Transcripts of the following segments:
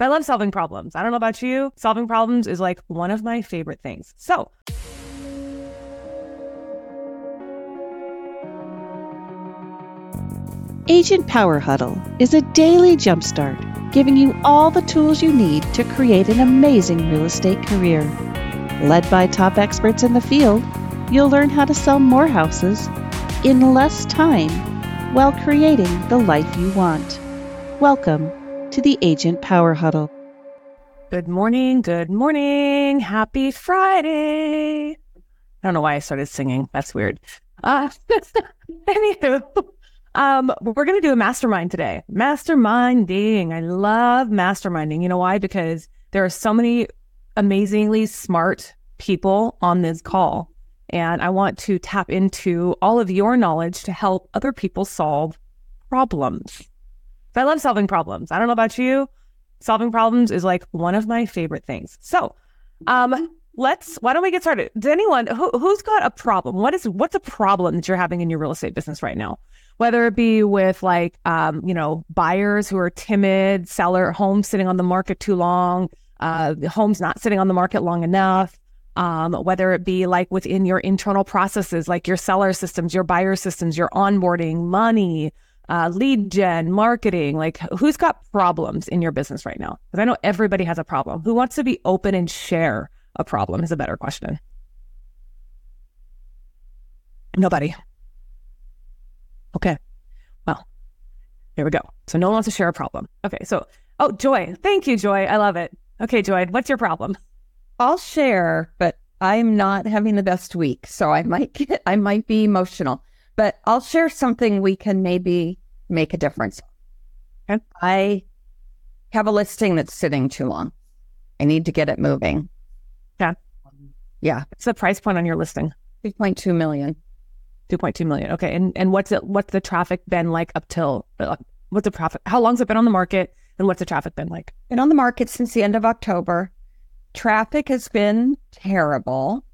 I love solving problems. I don't know about you. Solving problems is like one of my favorite things. So, Agent Power Huddle is a daily jumpstart giving you all the tools you need to create an amazing real estate career. Led by top experts in the field, you'll learn how to sell more houses in less time while creating the life you want. Welcome to the Agent Power Huddle. good morning. Good morning. Happy Friday. I don't know why I started singing. That's weird. Uh, anywho, um, we're going to do a mastermind today. Masterminding. I love masterminding. You know why? Because there are so many amazingly smart people on this call. And I want to tap into all of your knowledge to help other people solve problems. I love solving problems. I don't know about you. Solving problems is like one of my favorite things. So, um, let's. Why don't we get started? Does anyone who, who's got a problem? What is what's a problem that you're having in your real estate business right now? Whether it be with like, um, you know, buyers who are timid, seller homes sitting on the market too long, uh, homes not sitting on the market long enough. Um, whether it be like within your internal processes, like your seller systems, your buyer systems, your onboarding, money, uh, lead gen, marketing, like who's got problems in your business right now? Because I know everybody has a problem. Who wants to be open and share a problem is a better question. Nobody. Okay. Well, here we go. So no one wants to share a problem. Okay. So, oh, Joy. Thank you, Joy. I love it. Okay, Joy, what's your problem? I'll share, but I'm not having the best week, so I might get I might be emotional. But I'll share something we can maybe make a difference. Okay. I have a listing that's sitting too long. I need to get it moving. Yeah. Yeah, What's the price point on your listing? 2.2 million. 2.2 million. Okay. And and what's it what's the traffic been like up till uh, what's the profit? How long's it been on the market and what's the traffic been like? Been on the market since the end of October. Traffic has been terrible.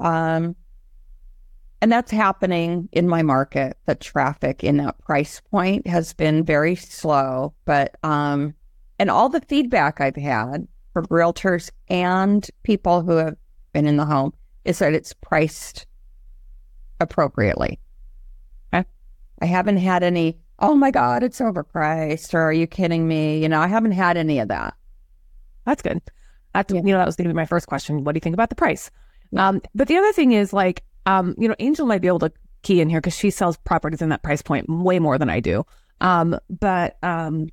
Um, and that's happening in my market. The traffic in that price point has been very slow, but um, and all the feedback I've had from realtors and people who have been in the home is that it's priced appropriately. Okay. I haven't had any, oh my God, it's overpriced, or are you kidding me? You know, I haven't had any of that. That's good. That's Yeah. you know that was going to be my first question. What do you think about the price? Um, but the other thing is like um, you know, Angel might be able to key in here because she sells properties in that price point way more than I do. Um, but um,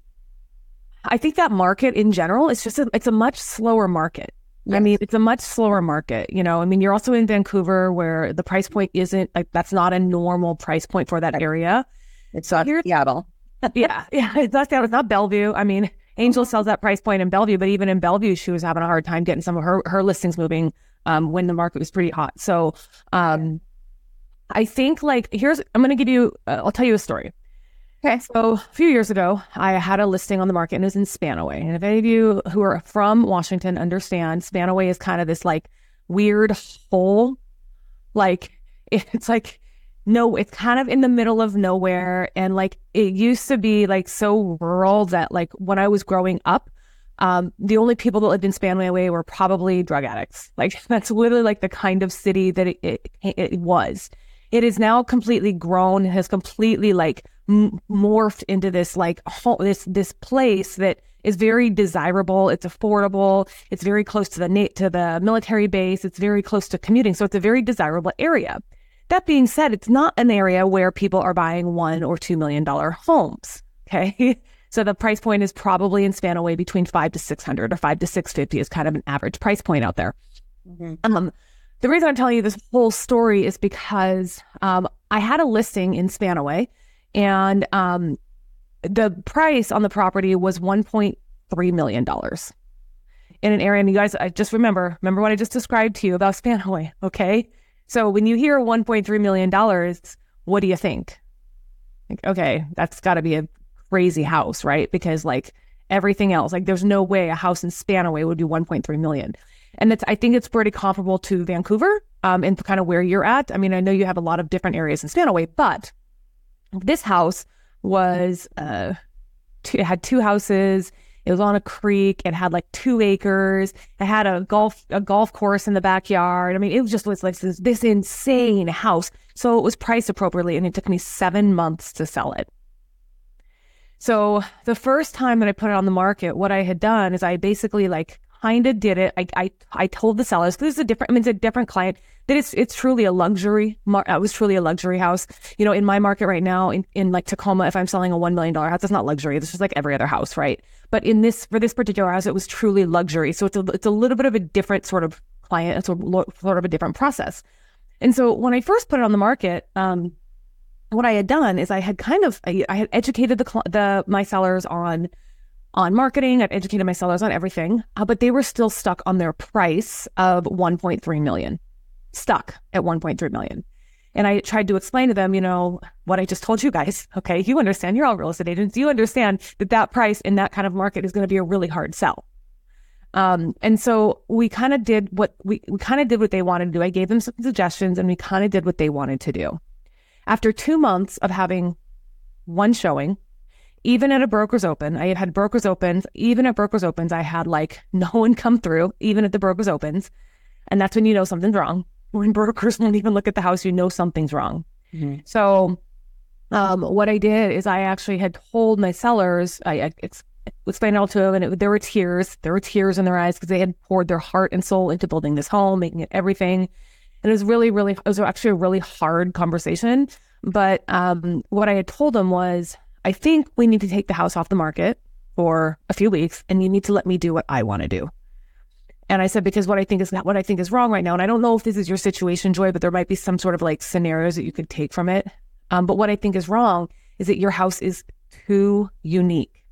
I think that market in general is just a, it's a much slower market. I mean, it's a much slower market. You know, I mean, you're also in Vancouver where the price point isn't like that's not a normal price point for that area. It's not Here's- Seattle. yeah, yeah, it's not Seattle. it's not Bellevue. I mean, Angel sells that price point in Bellevue, but even in Bellevue, she was having a hard time getting some of her her listings moving um, when the market was pretty hot. So, um, I think like here's I'm going to give you uh, I'll tell you a story. Okay. So a few years ago, I had a listing on the market and it was in Spanaway. And if any of you who are from Washington understand, Spanaway is kind of this like weird hole. Like it's like no, it's kind of in the middle of nowhere. And like it used to be like so rural that like when I was growing up, um, the only people that lived in Spanaway were probably drug addicts. Like that's literally like the kind of city that it, it, it was. It is now completely grown, has completely like m- morphed into this like ho- this this place that is very desirable. It's affordable. It's very close to the na- to the military base. It's very close to commuting, so it's a very desirable area. That being said, it's not an area where people are buying one or two million dollar homes. Okay. So the price point is probably in Spanaway between five to six hundred or five to six fifty is kind of an average price point out there. Um, the reason I'm telling you this whole story is because um, I had a listing in Spanaway, and um, the price on the property was 1.3 million dollars in an area. And you guys, I just remember, remember what I just described to you about Spanaway. Okay, so when you hear 1.3 million dollars, what do you think? Like, okay, that's got to be a crazy house, right? Because like everything else, like there's no way a house in Spanaway would be 1.3 million. And it's, I think it's pretty comparable to Vancouver, um, and kind of where you're at. I mean, I know you have a lot of different areas in Spanaway, but this house was, uh, it had two houses. It was on a creek. It had like two acres. It had a golf a golf course in the backyard. I mean, it was just was like this, this insane house. So it was priced appropriately, and it took me seven months to sell it. So the first time that I put it on the market, what I had done is I basically like kind of did it. I, I, I told the sellers, this is a different, I mean, it's a different client that it's, it's truly a luxury. Mar- it was truly a luxury house. You know, in my market right now, in, in like Tacoma, if I'm selling a $1 million house, it's not luxury. This is like every other house, right? But in this, for this particular house, it was truly luxury. So it's a, it's a little bit of a different sort of client. It's a sort of a different process. And so when I first put it on the market, um, what I had done is I had kind of I, had educated the the my sellers on on marketing. I've educated my sellers on everything, uh, but they were still stuck on their price of 1.3 million, stuck at 1.3 million. And I tried to explain to them, you know, what I just told you guys. Okay, you understand. You're all real estate agents. You understand that that price in that kind of market is going to be a really hard sell. Um, and so we kind of did what we, we kind of did what they wanted to do. I gave them some suggestions and we kind of did what they wanted to do. After two months of having one showing, even at a broker's open, I had had brokers opens. Even at brokers opens, I had like no one come through, even at the brokers opens. And that's when you know something's wrong. When brokers won't even look at the house, you know something's wrong. Mm-hmm. So, um, what I did is I actually had told my sellers, I, I explained it all to them, and it, there were tears. There were tears in their eyes because they had poured their heart and soul into building this home, making it everything. And it was really, really, it was actually a really hard conversation. But um, what I had told them was, I think we need to take the house off the market for a few weeks, and you need to let me do what I want to do. And I said, because what I think is not what I think is wrong right now. And I don't know if this is your situation, Joy, but there might be some sort of like scenarios that you could take from it. Um, but what I think is wrong is that your house is too unique.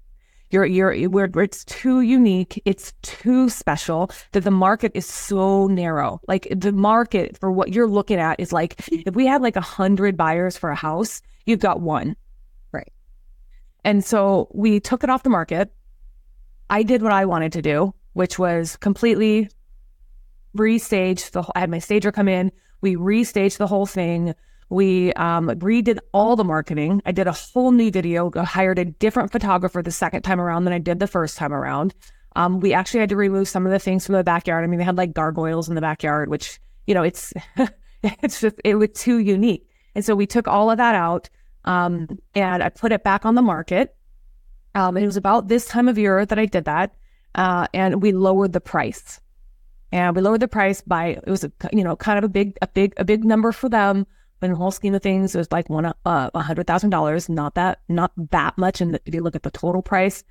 You're, you're, where it's too unique, it's too special that the market is so narrow. Like the market for what you're looking at is like, if we had like a hundred buyers for a house, you've got one. Right. And so we took it off the market. I did what I wanted to do, which was completely restage the, I had my stager come in. We restaged the whole thing. We um, redid all the marketing. I did a whole new video, hired a different photographer the second time around than I did the first time around. Um, we actually had to remove some of the things from the backyard. I mean, they had like gargoyles in the backyard, which, you know, it's, it's just, it was too unique. And so we took all of that out um, and I put it back on the market. Um, it was about this time of year that I did that. Uh, and we lowered the price. And we lowered the price by, it was, a, you know, kind of a big, a big, a big number for them in the whole scheme of things, it was like one uh, hundred thousand dollars. Not that not that much. And if you look at the total price,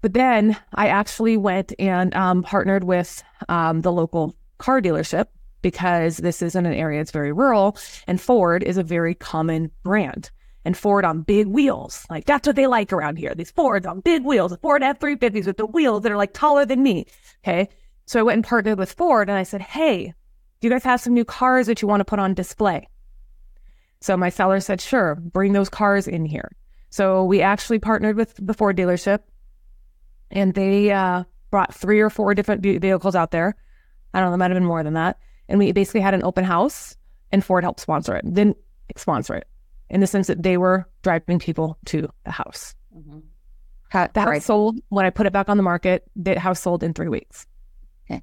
but then I actually went and um, partnered with um, the local car dealership because this is in an area that's very rural, and Ford is a very common brand. And Ford on big wheels, like that's what they like around here. These Fords on big wheels, Ford F three fifties with the wheels that are like taller than me. Okay, so I went and partnered with Ford, and I said, "Hey, do you guys have some new cars that you want to put on display? So my seller said, sure, bring those cars in here. So we actually partnered with the Ford dealership and they uh, brought three or four different vehicles out there. I don't know, there might have been more than that. And we basically had an open house and Ford helped sponsor it, didn't sponsor it in the sense that they were driving people to the house. Mm-hmm. The house right. sold when I put it back on the market. that house sold in three weeks. Okay.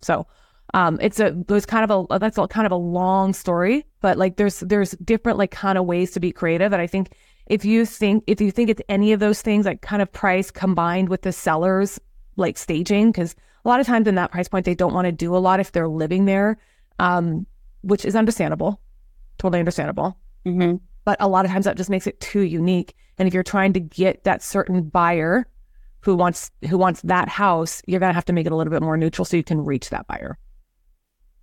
So um, it's a there's kind of a that's a, kind of a long story, but like there's there's different like kind of ways to be creative. And I think if you think if you think it's any of those things, like kind of price combined with the sellers like staging, because a lot of times in that price point they don't want to do a lot if they're living there, um, which is understandable, totally understandable. Mm-hmm. But a lot of times that just makes it too unique. And if you're trying to get that certain buyer who wants who wants that house, you're gonna have to make it a little bit more neutral so you can reach that buyer.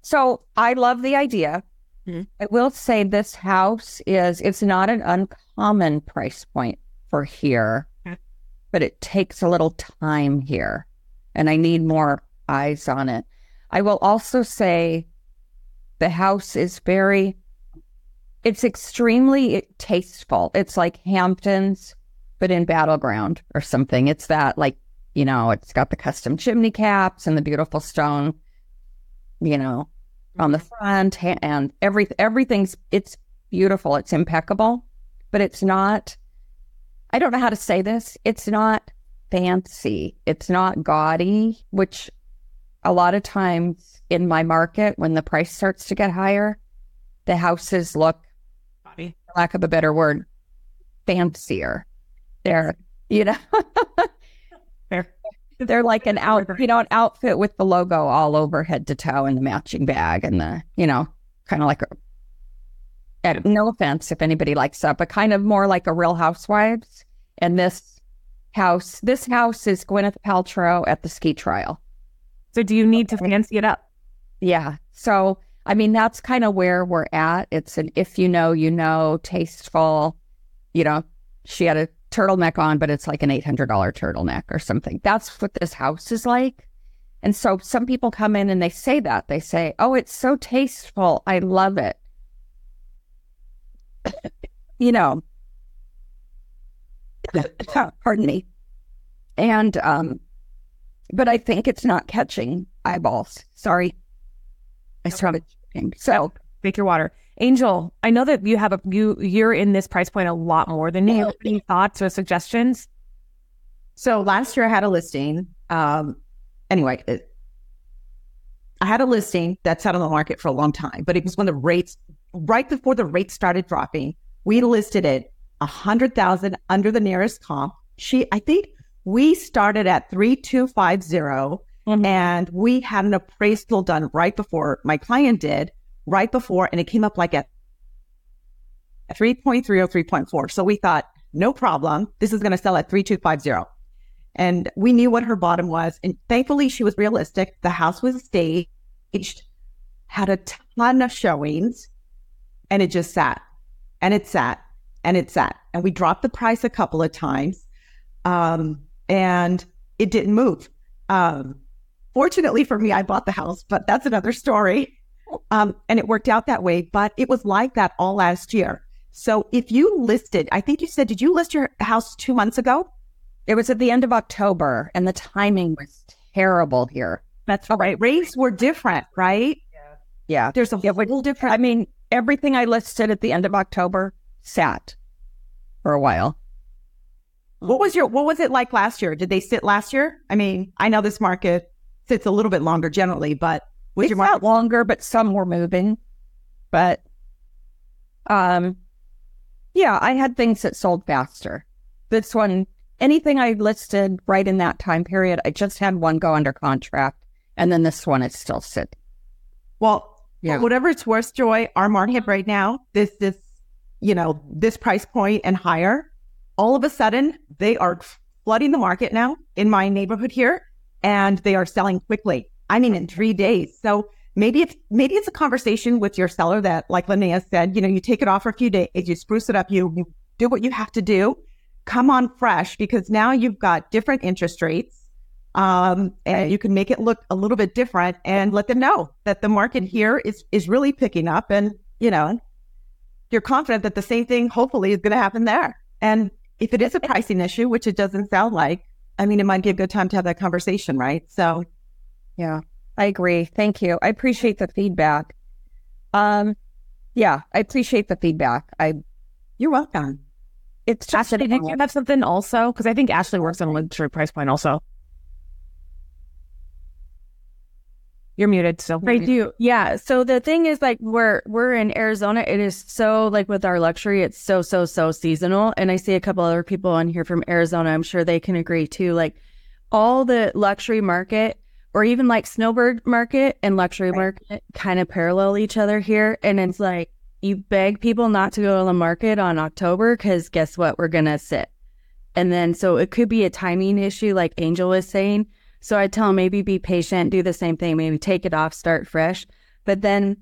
So I love the idea. Mm-hmm. I will say this house is it's not an uncommon price point for here, okay. but it takes a little time here and I need more eyes on it. I will also say the house is very it's extremely tasteful. It's like Hamptons but in Battle Ground or something. It's that like, you know, it's got the custom chimney caps and the beautiful stone, you know, on the mm-hmm. front and every everything's it's beautiful it's impeccable but it's not i don't know how to say this it's not fancy. It's not gaudy, which a lot of times in my market, when the price starts to get higher, the houses look, for lack of a better word, fancier. They're, you know. they're like an out, you know, an outfit with the logo all over head to toe and the matching bag and the, you know, kind of like a, and no offense if anybody likes that, but kind of more like a Real Housewives. And this house, this house is Gwyneth Paltrow at the ski trial. So do you need to fancy it up? Yeah. So, I mean, that's kind of where we're at. It's an if you know, you know, tasteful. You know, she had a turtleneck on, but it's like an $800 turtleneck or something. That's what this house is like. And so some people come in and they say that. They say, oh, it's so tasteful. I love it. you know, pardon me. And, um, but I think it's not catching eyeballs. Sorry. I started. So, Drink your water. Angel, I know that you have a you you're in this price point a lot more than me. Any thoughts or suggestions? So last year I had a listing. Um, anyway, it, I had a listing that sat on the market for a long time, but it was when the rates, right before the rates started dropping, we listed it a hundred thousand under the nearest comp. She, I think we started at three two five zero, and we had an appraisal done right before my client did, right before, and it came up like at 3.3 or 3.4. So we thought, no problem. This is going to sell at 3250. And we knew what her bottom was. And thankfully, she was realistic. The house was staged, had a ton of showings, and it just sat and it sat and it sat. And we dropped the price a couple of times um, and it didn't move. Um, fortunately for me, I bought the house, but that's another story. Um, and it worked out that way. But it was like that all last year. So if you listed, I think you said, did you list your house two months ago? it was at the end of October and the timing was terrible here. That's Right. Rates were different, right? Yeah. Yeah. There's a Yeah, whole different. I mean, everything I listed at the end of October sat for a while. What was your what was it like last year? Did they sit last year? I mean, I know this market sits a little bit longer generally, but was It's not longer, but some were moving. But um yeah, I had things that sold faster. This one, anything I listed right in that time period, I just had one go under contract. And then this one is still sitting. well, Yeah. whatever it's worth, Joy, our market right now, this this you know, this price point and higher, all of a sudden they are flooding the market now in my neighborhood here and they are selling quickly. I mean in 3 days. So maybe it's maybe it's a conversation with your seller that like Lynea said, you know, you take it off for a few days, you spruce it up, you, you do what you have to do. Come on fresh because now you've got different interest rates. Um, and you can make it look a little bit different and let them know that the market here is is really picking up and you know you're confident that the same thing hopefully is going to happen there. And if it is a pricing issue, which it doesn't sound like, I mean, it might be a good time to have that conversation, right? So Yeah, I agree. Thank you. I appreciate the feedback. Um, yeah, I appreciate the feedback. I you're welcome. it's just Ashley, did you have something also? Because I think Ashley works on a luxury price point also. You're muted So I do. Yeah. So the thing is like we're we're in Arizona. It is so like with our luxury, it's so, so, so seasonal. And I see a couple other people on here from Arizona. I'm sure they can agree too. Like all the luxury market or even like snowbird market and luxury market kind of parallel each other here. And it's like you beg people not to go to the market on October because guess what? We're gonna sit. And then so it could be a timing issue, like Angel was saying. So I tell them maybe be patient, do the same thing, maybe take it off, start fresh. But then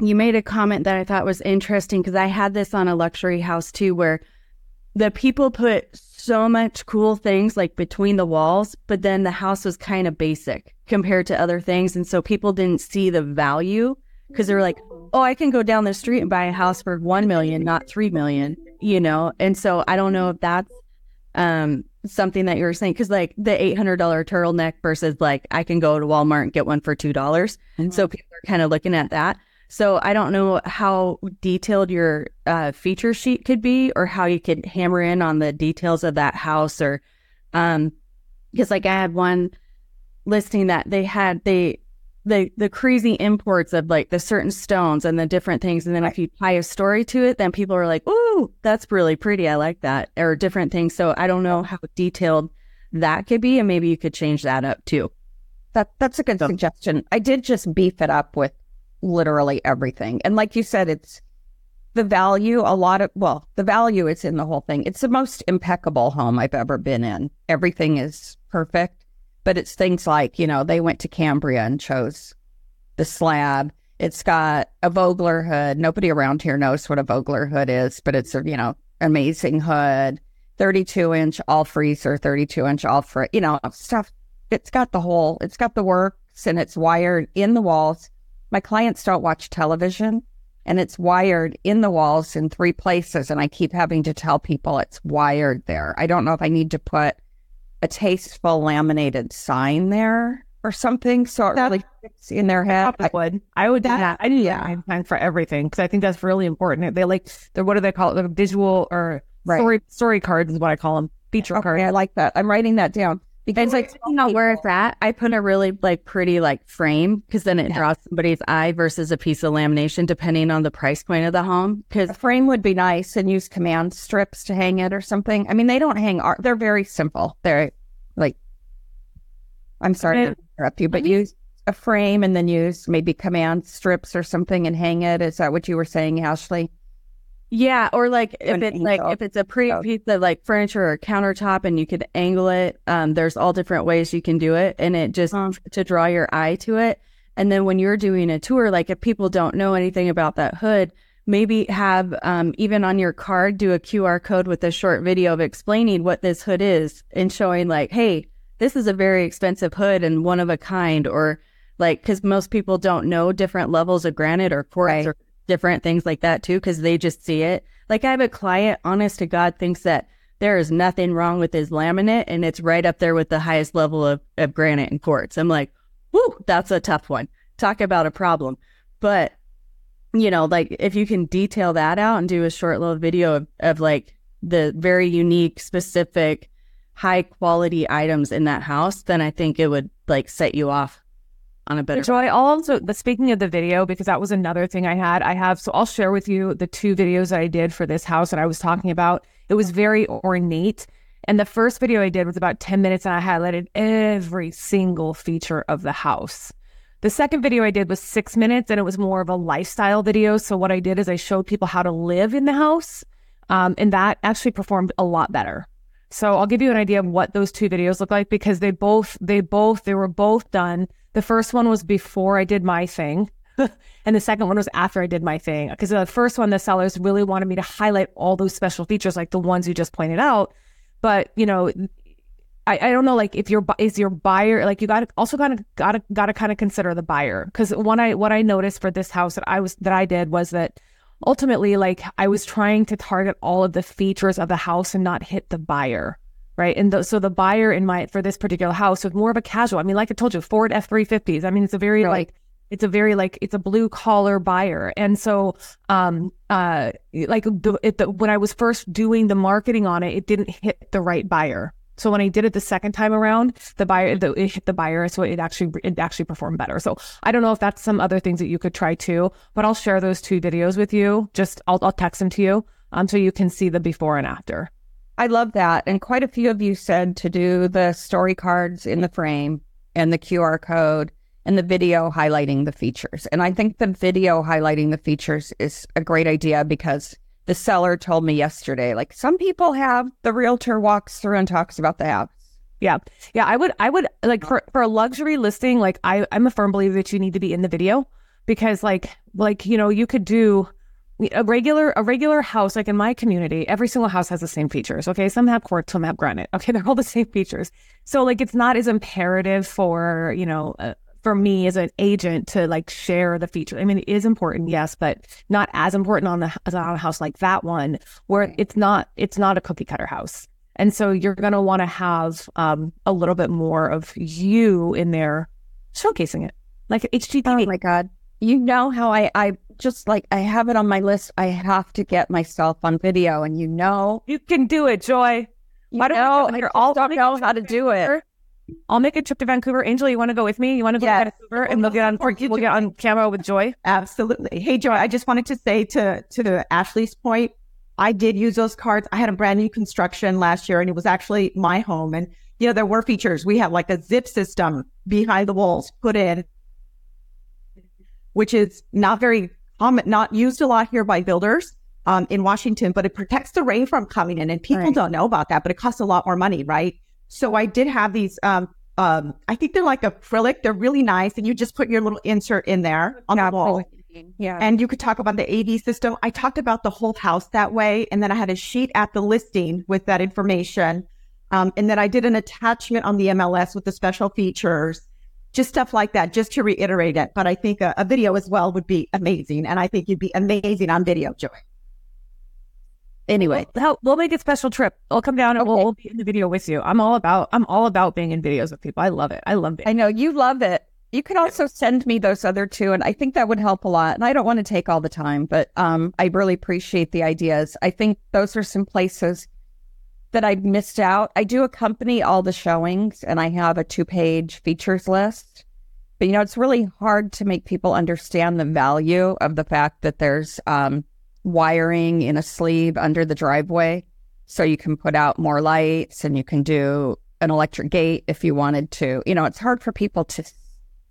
you made a comment that I thought was interesting because I had this on a luxury house too, where the people put so much cool things like between the walls, but then the house was kind of basic compared to other things. And so people didn't see the value because they were like, oh, I can go down the street and buy a house for 1 million, not 3 million, you know? And so I don't know if that's um something that you were saying because like the $800 turtleneck versus like i can go to walmart and get one for $2 so people are kind of looking at that so i don't know how detailed your uh, feature sheet could be or how you could hammer in on the details of that house or um because like I had one listing that they had they the the crazy imports of like the certain stones and the different things and then if you tie a story to it then people are like ooh that's really pretty i like that or different things so i don't know how detailed that could be and maybe you could change that up too That that's a good So- suggestion. I did just beef it up with literally everything. And like you said, it's the value, a lot of well, the value is in the whole thing. It's the most impeccable home I've ever been in. Everything is perfect. But it's things like, you know, they went to Cambria and chose the slab. It's got a Vogler hood. Nobody around here knows what a Vogler hood is, but it's a, you know, amazing hood. 32 inch all freezer, 32 inch all fr you know, stuff it's got the whole, it's got the works and it's wired in the walls. My clients don't watch television and it's wired in the walls in three places. And I keep having to tell people it's wired there. I don't know if I need to put a tasteful laminated sign there or something. So it That- really fits in their head. I would. I would do That- that. I do that nine times for everything because I think that's really important. They like the what do they call it? The visual or Right. story story cards is what I call them. Feature Okay, cards. I like that. I'm writing that down. Because It's like depending on where it's at. I put a really like pretty like frame because then it draws somebody's eye versus a piece of lamination, depending on the price point of the home. Because a frame would be nice and use command strips to hang it or something. I mean, they don't hang art. They're very simple. They're like, I'm sorry to interrupt you, but use a frame and then use maybe command strips or something and hang it. Is that what you were saying, Ashley? Yeah, or like if it's like if it's a pretty Oh. piece of like furniture or countertop and you could angle it. Um, there's all different ways you can do it, and it just Um. to draw your eye to it. And then when you're doing a tour, like if people don't know anything about that hood, maybe have um, even on your card do a QR code with a short video of explaining what this hood is and showing like, hey, this is a very expensive hood and one of a kind, or like because most people don't know different levels of granite or quartz Right. or different things like that too because they just see it. Like I have a client, honest to God, thinks that there is nothing wrong with his laminate and it's right up there with the highest level of, of granite and quartz. I'm like, whoo, that's a tough one. Talk about a problem. But, you know, like if you can detail that out and do a short little video of, of like the very unique, specific, high quality items in that house, then I think it would like set you off on a better Joy, I'll also, speaking of the video, because that was another thing I had, I have, so I'll share with you the two videos that I did for this house that I was talking about. It was very ornate. And the first video I did was about 10 minutes and I highlighted every single feature of the house. The second video I did was six minutes and it was more of a lifestyle video. So what I did is I showed people how to live in the house. Um, and that actually performed a lot better. So I'll give you an idea of what those two videos look like because they both, they both, they were both done. The first one was before I did my thing. and the second one was after I did my thing. Because the first one, the sellers really wanted me to highlight all those special features, like the ones you just pointed out. But, you know, I, I don't know, like if your is your buyer, like you got also got to got to got to kind of consider the buyer because what I what I noticed for this house that I was that I did was that ultimately like I was trying to target all of the features of the house and not hit the buyer, right? And the, so the buyer in my for this particular house was more of a casual. I mean, like I told you, Ford F three fifties. I mean, it's a very Right. like it's a very like it's a blue collar buyer and so um uh like the, it, the when i was first doing the marketing on it it didn't hit the right buyer so when i did it the second time around the buyer the, it hit the buyer so it actually it actually performed better so i don't know if that's some other things that you could try too but i'll share those two videos with you just i'll, I'll text them to you um so you can see the before and after I love that. And quite a few of you said to do the story cards in the frame and the QR code and the video highlighting the features. And I think the video highlighting the features is a great idea because the seller told me yesterday, like some people have the realtor walks through and talks about the house. Yeah. Yeah. I would, I would like for, for a luxury listing, like I, I'm a firm believer that you need to be in the video because like, like, you know, you could do a regular, a regular house, like in my community, every single house has the same features. Okay. Some have quartz, some have granite. Okay. They're all the same features. So like, it's not as imperative for, you know, uh, for me as an agent to like share the feature. I mean, it is important, yes, but not as important on the on a house like that one where it's not it's not a cookie cutter house. And so you're going to want to have um, a little bit more of you in there showcasing it, like HGTV. Oh my God. You know how I, I just like, I have it on my list. I have to get myself on video. And you know, you can do it, Joy. you Why don't we know, do it? I You're just all- don't know how to do it. I'll make a trip to Vancouver. Angel, you want to go with me? You want to go Yes. to Vancouver and we'll get on Or we'll get on camera with Joy. Absolutely. Hey, Joy, I just wanted to say to to Ashley's point, I did use those cards. I had a brand new construction last year, and it was actually my home. And you know, there were features. We have like a zip system behind the walls put in, which is not very common, not used a lot here by builders um, in Washington, but it protects the rain from coming in. And people Right. don't know about that, but it costs a lot more money, right? So I did have these. Um, um, I think they're like acrylic. They're really nice, and you just put your little insert in there on the wall. Yeah. And you could talk about the AV system. I talked about the whole house that way. And then I had a sheet at the listing with that information. Um, and then I did an attachment on the MLS with the special features, just stuff like that, just to reiterate it. But I think a, a video as well would be amazing. And I think you'd be amazing on video, Joy. Anyway, We'll, we'll make a special trip. I'll come down and we'll, we'll be in the video with you. I'm all about I'm all about being in videos with people. I love it. I love it. I know you love it. You can also send me those other two, and I think that would help a lot. And I don't want to take all the time, but um, I really appreciate the ideas. I think those are some places that I've missed out. I do accompany all the showings, and I have a two-page features list. But you know, it's really hard to make people understand the value of the fact that there's um, wiring in a sleeve under the driveway, so you can put out more lights, and you can do an electric gate if you wanted to. You know, it's hard for people to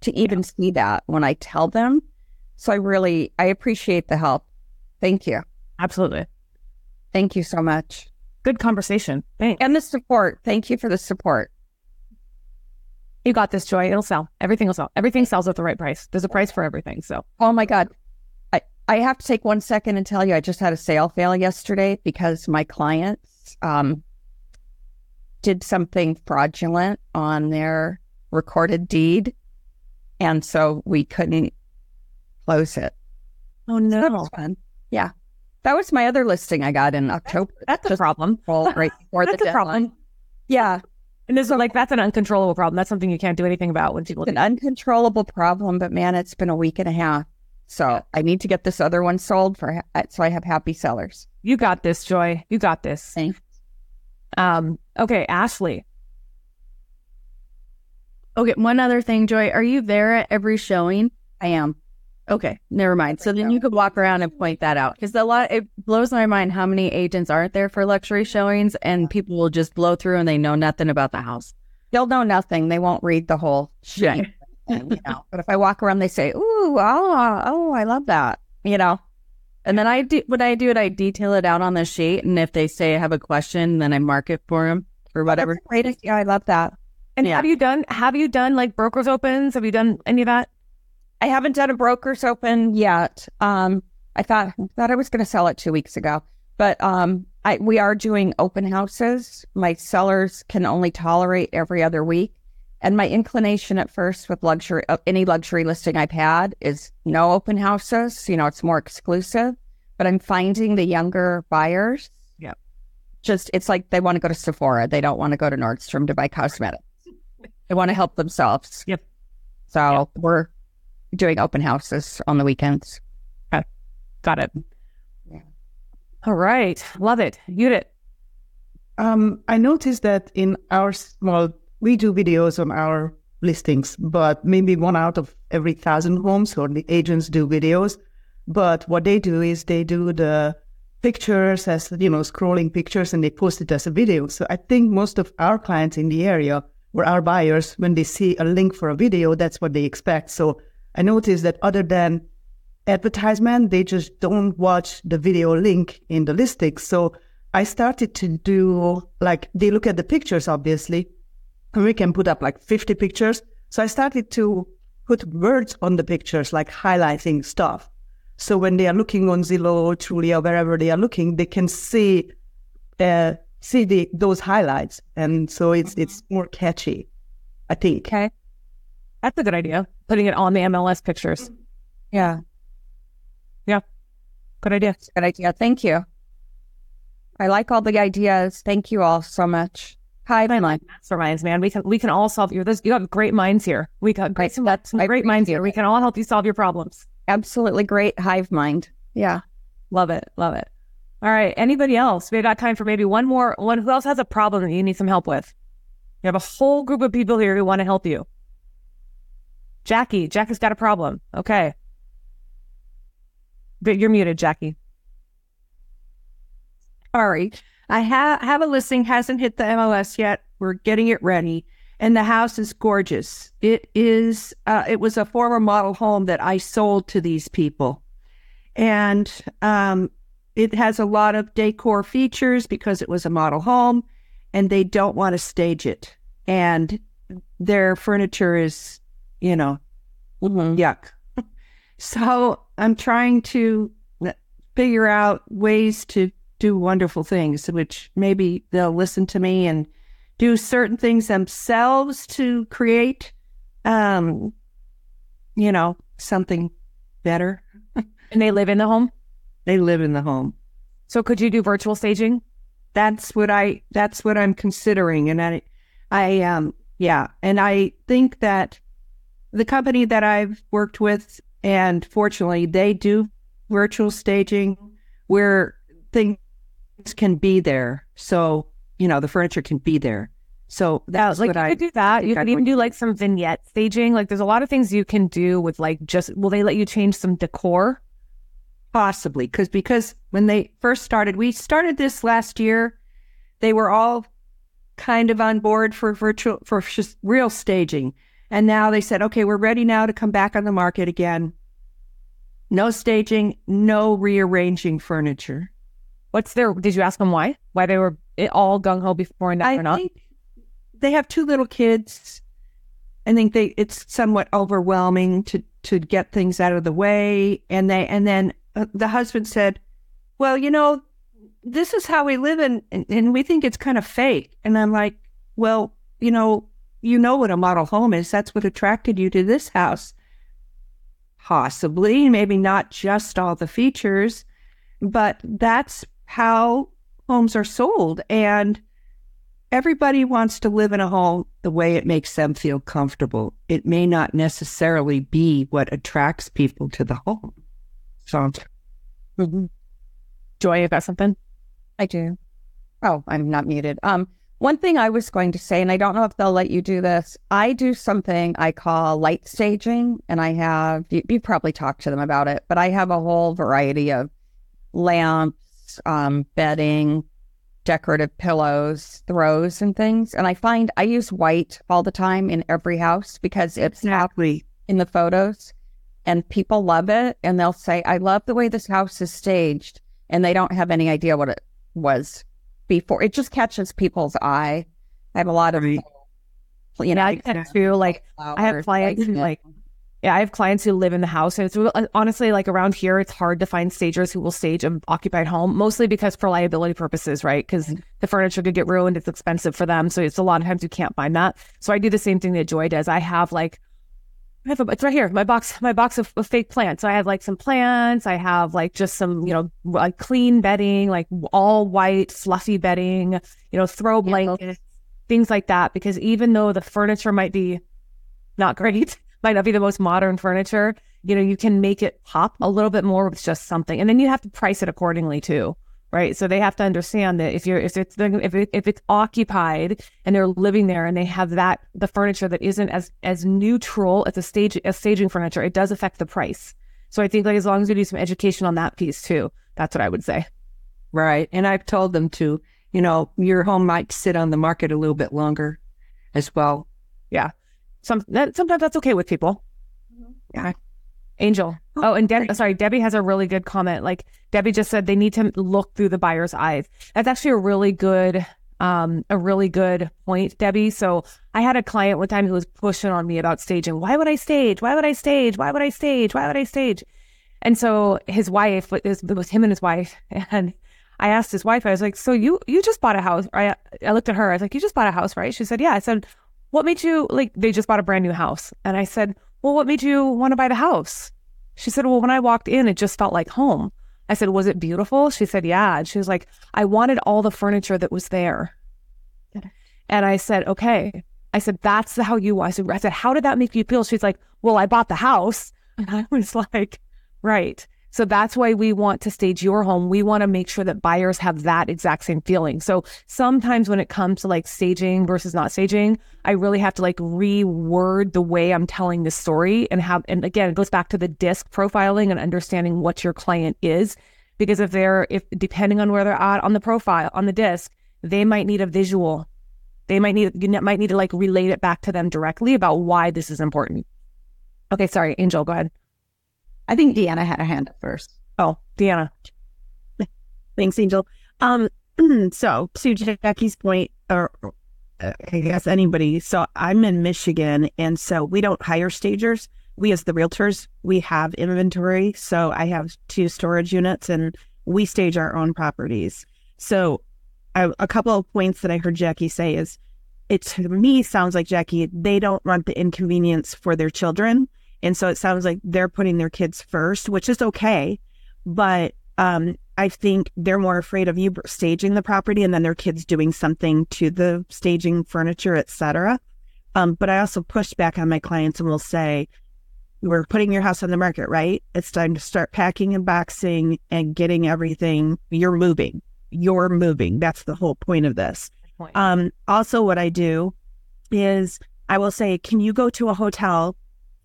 to even see that when I tell them. So I really I appreciate the help. Thank you. Absolutely. Thank you so much. Good conversation. Thanks. And the support. Thank you for the support. You got this, Joy. It'll sell. Everything will sell. Everything sells at the right price. There's a price for everything. So Oh my God. I, I have to take one second and tell you I just had a sale fail yesterday because my clients um, did something fraudulent on their recorded deed. And so we couldn't close it. Oh So that was fun. Yeah. That was my other listing I got in October. that's a problem. roll right before the That's a problem. Yeah. And there's like that's an uncontrollable problem. That's something you can't do anything about when people It's an uncontrollable problem, but man, it's been a week and a half. So I need to get this other one sold for so I have happy sellers. You got this, Joy. You got this. Thanks. Um, okay, Ashley. Okay, one other thing, Joy. Are you there at every showing? I am. Okay, never mind. So then you could walk around and point that out because a lot it blows my mind how many agents aren't there for luxury showings, and people will just blow through and they know nothing about the house. They'll know nothing. They won't read the whole and, you know. But if I walk around, they say, "Ooh, oh, oh, I love that." You know. And then I do what I do it. I detail it out on the sheet, and if they say I have a question, then I mark it for them or oh, whatever. That's great idea. I love that. And Yeah. have you done have you done like brokers opens? Have you done any of that? I haven't done a broker's open yet. Um, I thought thought I was going to sell it two weeks ago, but um, I we are doing open houses. My sellers can only tolerate every other week, and my inclination at first with luxury uh, any luxury listing I've had is no open houses. You know, it's more exclusive. But I'm finding the younger buyers. Yep. Just it's like they want to go to Sephora. They don't want to go to Nordstrom to buy cosmetics. They want to help themselves. Yep. So we're doing open houses on the weekends. Got it. Yeah. All right. Love it. Judith. Um, I noticed that in our s- well, we do videos on our listings, but maybe one out of every thousand homes or the agents do videos. But what they do is they do the pictures as you know, scrolling pictures, and they post it as a video. So I think most of our clients in the area or our buyers, when they see a link for a video, that's what they expect. So I noticed that other than advertisement, they just don't watch the video link in the listing. So I started to do like they look at the pictures, obviously, and we can put up like 50 pictures. So I started to put words on the pictures, like highlighting stuff. So when they are looking on Zillow, Trulia, wherever they are looking, they can see uh, see the those highlights, and so it's it's more catchy, I think. Okay. That's a good idea. Putting it on the MLS pictures. Yeah. Yeah. Good idea. Good idea. Thank you. I like all the ideas. Thank you all so much. Hi, my line. Masterminds, man. We can we can all solve your. There's, you have great minds here. We got great, some I great minds here. appreciate We can all help you solve your problems. Absolutely great hive mind. Yeah. Love it. Love it. All right. Anybody else? We got time for maybe one more. One who else has a problem that you need some help with? You have a whole group of people here who want to help you. Jackie, Jackie's got a problem. Okay. But you're muted, Jackie. Sorry. I ha- have a listing, hasn't hit the MLS yet. We're getting it ready. And the house is gorgeous. It is, uh, it was a former model home that I sold to these people. And um, it has a lot of decor features because it was a model home and they don't want to stage it. And their furniture is, you know, yuck. so I'm trying to figure out ways to do wonderful things, which maybe they'll listen to me and do certain things themselves to create, um, you know, something better. And they live in the home. They live in the home. So could you do virtual staging? That's what I. That's what I'm considering, and I, I um, yeah, and I think that the company that I've worked with, and fortunately, they do virtual staging where things can be there. So you know, the furniture can be there. So that's like what you I could do that. You can even do like some vignette staging. Like there's a lot of things you can do with like just will they let you change some decor? Possibly, because because when they first started, we started this last year. They were all kind of on board for virtual for just real staging, and now they said, "Okay, we're ready now to come back on the market again. No staging, no rearranging furniture." What's their? Did you ask them why? Why they were all gung ho before and not? think they have two little kids. I think they it's somewhat overwhelming to to get things out of the way, and they and then uh, the husband said, "Well, you know, this is how we live, and and, and we think it's kind of fake." And I'm like, "Well, you know, you know what a model home is. That's what attracted you to this house. Possibly, maybe not just all the features, but that's how homes are sold, and." everybody wants to live in a home the way it makes them feel comfortable. It may not necessarily be what attracts people to the home. So, Joy, you got something? I do. Oh, I'm not muted. Um, one thing I was going to say, and I don't know if they'll let you do this. I do something I call light staging, and I have you, you probably talked to them about it, but I have a whole variety of lamps, um, bedding, decorative pillows, throws, and things. And I find I use white all the time in every house because it's exactly. in the photos and people love it and they'll say i love the way this house is staged and they don't have any idea what it was before it just catches people's eye i have a lot of Right. you know Yeah, I get too. Like I have clients who like yeah, I have clients who live in the house, and it's honestly like around here, it's hard to find stagers who will stage an occupied home, mostly because for liability purposes, right? Because the furniture could get ruined, it's expensive for them, so it's a lot of times you can't find that. So I do the same thing that Joy does. I have like, I have a, it's right here, my box, my box of, of fake plants. So I have like some plants, I have like just some, you know, like clean bedding, like all white, fluffy bedding, you know, throw blankets, things like that. Because even though the furniture might be not great, might not be the most modern furniture, you know, you can make it pop a little bit more with just something. And then you have to price it accordingly too. Right. So they have to understand that if you're, if it's, if, it, if it's occupied and they're living there and they have that, the furniture that isn't as, as neutral as a stage, as staging furniture, it does affect the price. So I think like as long as we do some education on that piece too, that's what I would say. Right. And I've told them to, you know, your home might sit on the market a little bit longer as well. Yeah, some, that, sometimes that's okay with people. Mm-hmm. Yeah. Angel. Oh, and Deb, sorry, Debbie has a really good comment. Like Debbie just said, they need to look through the buyer's eyes. That's actually a really good, um, a really good point, Debbie. So I had a client one time who was pushing on me about staging. Why would I stage? Why would I stage? Why would I stage? Why would I stage? And so his wife, it was, it was him and his wife, and I asked his wife, I was like, so you you just bought a house? I I looked at her, I was like, you just bought a house, right? She said, yeah. I said, what made you like? They just bought a brand new house, and I said, well, what made you want to buy the house? She said, well, when I walked in, it just felt like home. I said, was it beautiful? She said, yeah. And she was like, I wanted all the furniture that was there. And I said, okay. I said, that's how you want. I said, I said, how did that make you feel? She's like, well, I bought the house. And I was like, right. So that's why we want to stage your home. We want to make sure that buyers have that exact same feeling. So sometimes when it comes to like staging versus not staging, I really have to like reword the way I'm telling the story and have, and again, it goes back to the DISC profiling and understanding what your client is. Because if they're, if depending on where they're at on the profile, on the DISC, they might need a visual. They might need, you might need to like relate it back to them directly about why this is important. Okay, sorry, Angel, go ahead. I think Deanna had a hand up first. Oh, Deanna. Thanks, Angel. Um, so to Jackie's point, or I guess anybody. So I'm in Michigan, and so we don't hire stagers. We, as the realtors, we have inventory. So I have two storage units, and we stage our own properties. So I, a couple of points that I heard Jackie say is, it to me sounds like Jackie they don't want the inconvenience for their children and so it sounds like they're putting their kids first, which is okay. But um, I think they're more afraid of you staging the property and then their kids doing something to the staging furniture, etc. Um, but I also push back on my clients and will say, we're putting your house on the market, right? It's time to start packing and boxing and getting everything. You're moving. You're moving. That's the whole point of this. Um, also, what I do is I will say, can you go to a hotel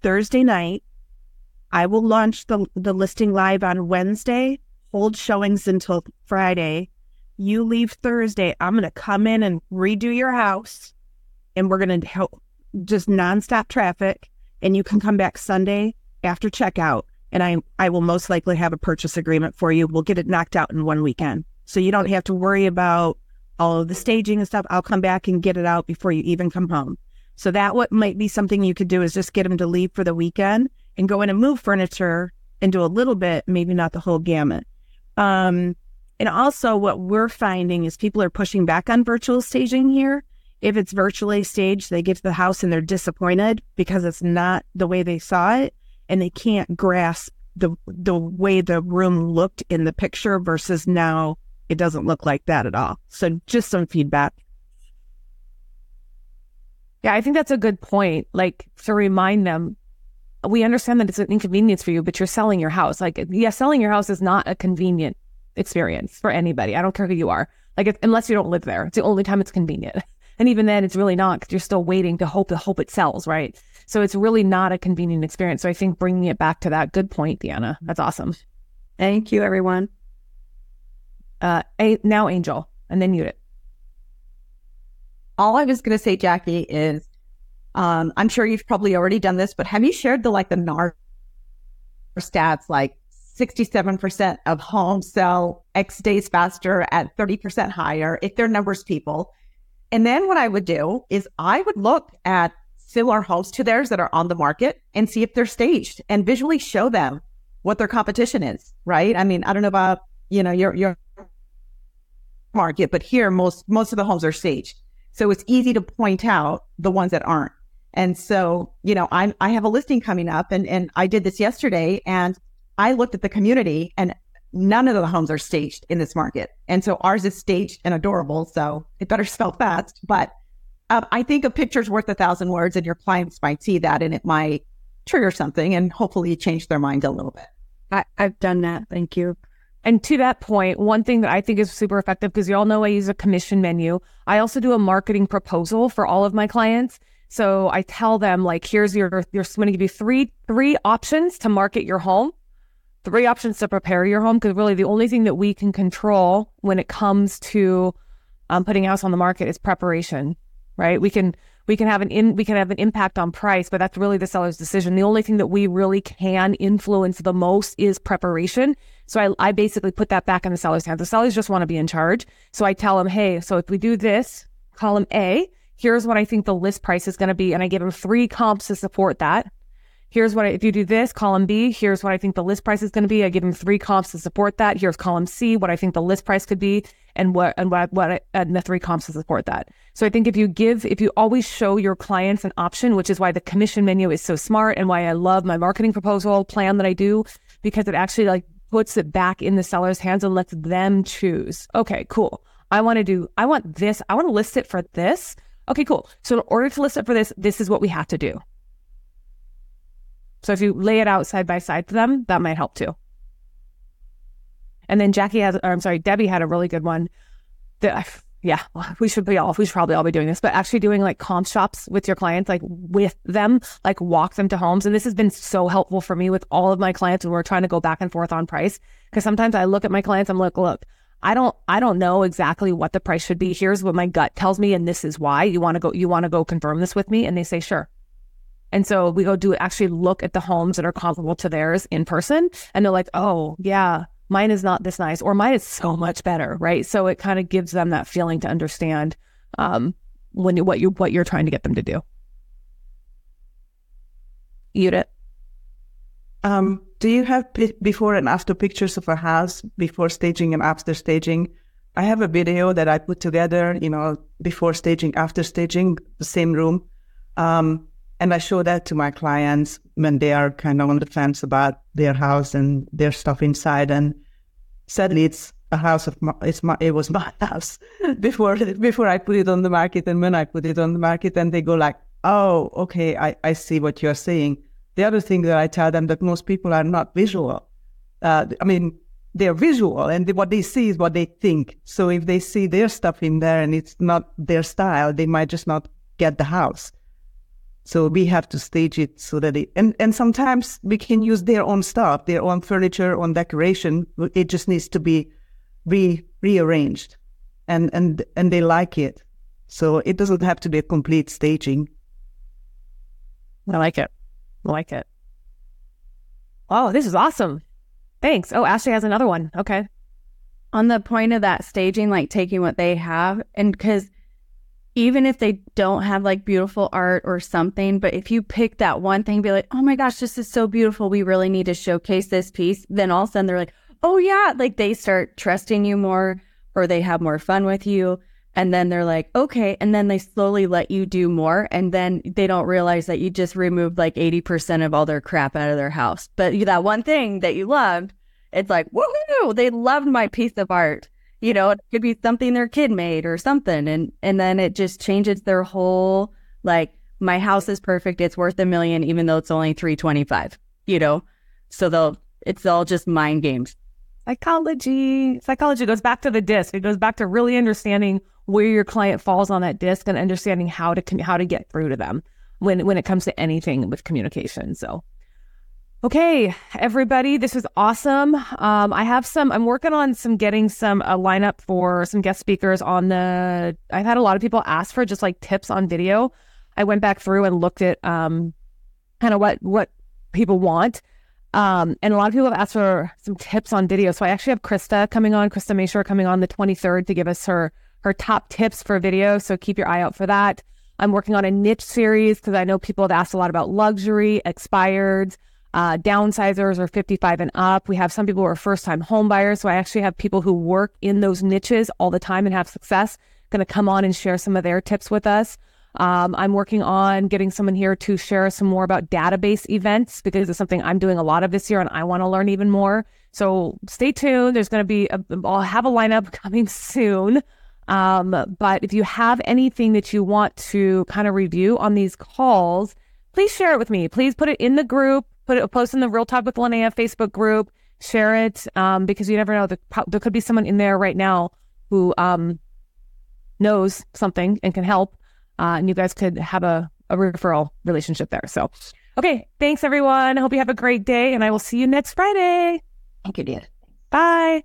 Thursday night. I will launch the, the listing live on Wednesday, hold showings until Friday. You leave Thursday. I'm going to come in and redo your house and we're going to help just nonstop traffic. And you can come back Sunday after checkout and I, I will most likely have a purchase agreement for you. We'll get it knocked out in one weekend. So you don't have to worry about all of the staging and stuff. I'll come back and get it out before you even come home. So that what might be something you could do is just get them to leave for the weekend and go in and move furniture and do a little bit, maybe not the whole gamut. Um, and also what we're finding is people are pushing back on virtual staging here. If it's virtually staged, they get to the house and they're disappointed because it's not the way they saw it and they can't grasp the the way the room looked in the picture versus now it doesn't look like that at all. So just some feedback. Yeah, I think that's a good point. Like to remind them, we understand that it's an inconvenience for you, but you're selling your house. Like, yeah, selling your house is not a convenient experience for anybody. I don't care who you are. Like, if, unless you don't live there, it's the only time it's convenient. And even then, it's really not because you're still waiting to hope to hope it sells, right? So it's really not a convenient experience. So I think bringing it back to that good point, Deanna, that's awesome. Thank you, everyone. Uh, now Angel, and then Judith all I was going to say, Jackie, is um, I'm sure you've probably already done this, but have you shared the like the NAR stats like 67% of homes sell X days faster at 30% higher if they're numbers people. And then what I would do is I would look at similar homes to theirs that are on the market and see if they're staged and visually show them what their competition is, right? I mean, I don't know about, you know, your your market, but here most most of the homes are staged. So it's easy to point out the ones that aren't. And so, you know, I I have a listing coming up and, and I did this yesterday and I looked at the community and none of the homes are staged in this market. And so ours is staged and adorable. So it better spell fast. But um, I think a picture's worth a thousand words and your clients might see that and it might trigger something and hopefully change their mind a little bit. I, I've done that. Thank you. And to that point, one thing that I think is super effective because you all know I use a commission menu. I also do a marketing proposal for all of my clients. So I tell them like, here's your, I'm going to give you three three options to market your home, three options to prepare your home. Because really, the only thing that we can control when it comes to um, putting a house on the market is preparation, right? We can we can have an in we can have an impact on price, but that's really the seller's decision. The only thing that we really can influence the most is preparation. So I, I basically put that back in the seller's hands. The sellers just want to be in charge. So I tell them, hey, so if we do this, column A, here's what I think the list price is going to be. And I give them three comps to support that. Here's what I, if you do this, column B, here's what I think the list price is going to be. I give them three comps to support that. Here's column C, what I think the list price could be, and what and what what and the three comps to support that. So I think if you give, if you always show your clients an option, which is why the commission menu is so smart and why I love my marketing proposal plan that I do, because it actually like puts it back in the seller's hands and lets them choose. Okay, cool. I want to do, I want this, I want to list it for this. Okay, cool. So in order to list it for this, this is what we have to do. So if you lay it out side by side to them, that might help too. And then Jackie has, or I'm sorry, Debbie had a really good one that I, yeah, we should be all, we should probably all be doing this, but actually doing like comp shops with your clients, like with them, like walk them to homes. And this has been so helpful for me with all of my clients when we're trying to go back and forth on price. Cause sometimes I look at my clients, I'm like, look, I don't, I don't know exactly what the price should be. Here's what my gut tells me. And this is why you want to go, you want to go confirm this with me. And they say, sure. And so we go do actually look at the homes that are comparable to theirs in person. And they're like, oh, yeah, mine is not this nice or mine is so much better. Right. So it kind of gives them that feeling to understand um, when what you what you're trying to get them to do. Judith. Um, do you have p- before and after pictures of a house before staging and after staging? I have a video that I put together, you know, before staging, after staging, the same room. Um, and I show that to my clients when they are kind of on the fence about their house and their stuff inside. And sadly, it's a house of my, it's my, it was my house before, before I put it on the market. And when I put it on the market and they go like, oh, okay, I, I see what you're saying. The other thing that I tell them that most people are not visual. Uh, I mean, they're visual and what they see is what they think. So if they see their stuff in there and it's not their style, they might just not get the house. So we have to stage it so that it, and, and sometimes we can use their own stuff, their own furniture, on decoration. It just needs to be re rearranged and, and, and they like it. So it doesn't have to be a complete staging. I like it. I like it. Oh, this is awesome. Thanks. Oh, Ashley has another one. Okay. On the point of that staging, like taking what they have, and because even if they don't have like beautiful art or something, but if you pick that one thing, be like, oh my gosh, this is so beautiful. We really need to showcase this piece. Then all of a sudden they're like, oh yeah, like they start trusting you more or they have more fun with you. And then they're like, okay. And then they slowly let you do more. And then they don't realize that you just removed like 80% of all their crap out of their house. But that one thing that you loved, it's like, woohoo, they loved my piece of art you know, it could be something their kid made or something. And and then it just changes their whole like my house is perfect, it's worth a million, even though it's only three twenty five, you know? So they'll it's all just mind games. Psychology. Psychology goes back to the DISC. It goes back to really understanding where your client falls on that DISC and understanding how to how to get through to them when when it comes to anything with communication. So Okay, everybody, this was awesome. Um, I have some, I'm working on some getting some a lineup for some guest speakers on the. I've had a lot of people ask for just like tips on video. I went back through and looked at um, kind of what what people want. Um, and a lot of people have asked for some tips on video. So I actually have Krista coming on, Krista Mashore coming on the 23rd to give us her her top tips for video. So keep your eye out for that. I'm working on a niche series because I know people have asked a lot about luxury, expireds uh, downsizers or 55 and up. We have some people who are first time home buyers. So I actually have people who work in those niches all the time and have success going to come on and share some of their tips with us. Um, I'm working on getting someone here to share some more about database events because it's something I'm doing a lot of this year and I want to learn even more. So stay tuned. There's going to be, a, I'll have a lineup coming soon. Um, but if you have anything that you want to kind of review on these calls, please share it with me. Please put it in the group put it, post in the Real Talk with Lynea Facebook group, share it, um, because you never know. There, there could be someone in there right now who um, knows something and can help, uh, and you guys could have a, a referral relationship there. So, okay, thanks everyone. I hope you have a great day, and I will see you next Friday. Thank you, dear. Bye.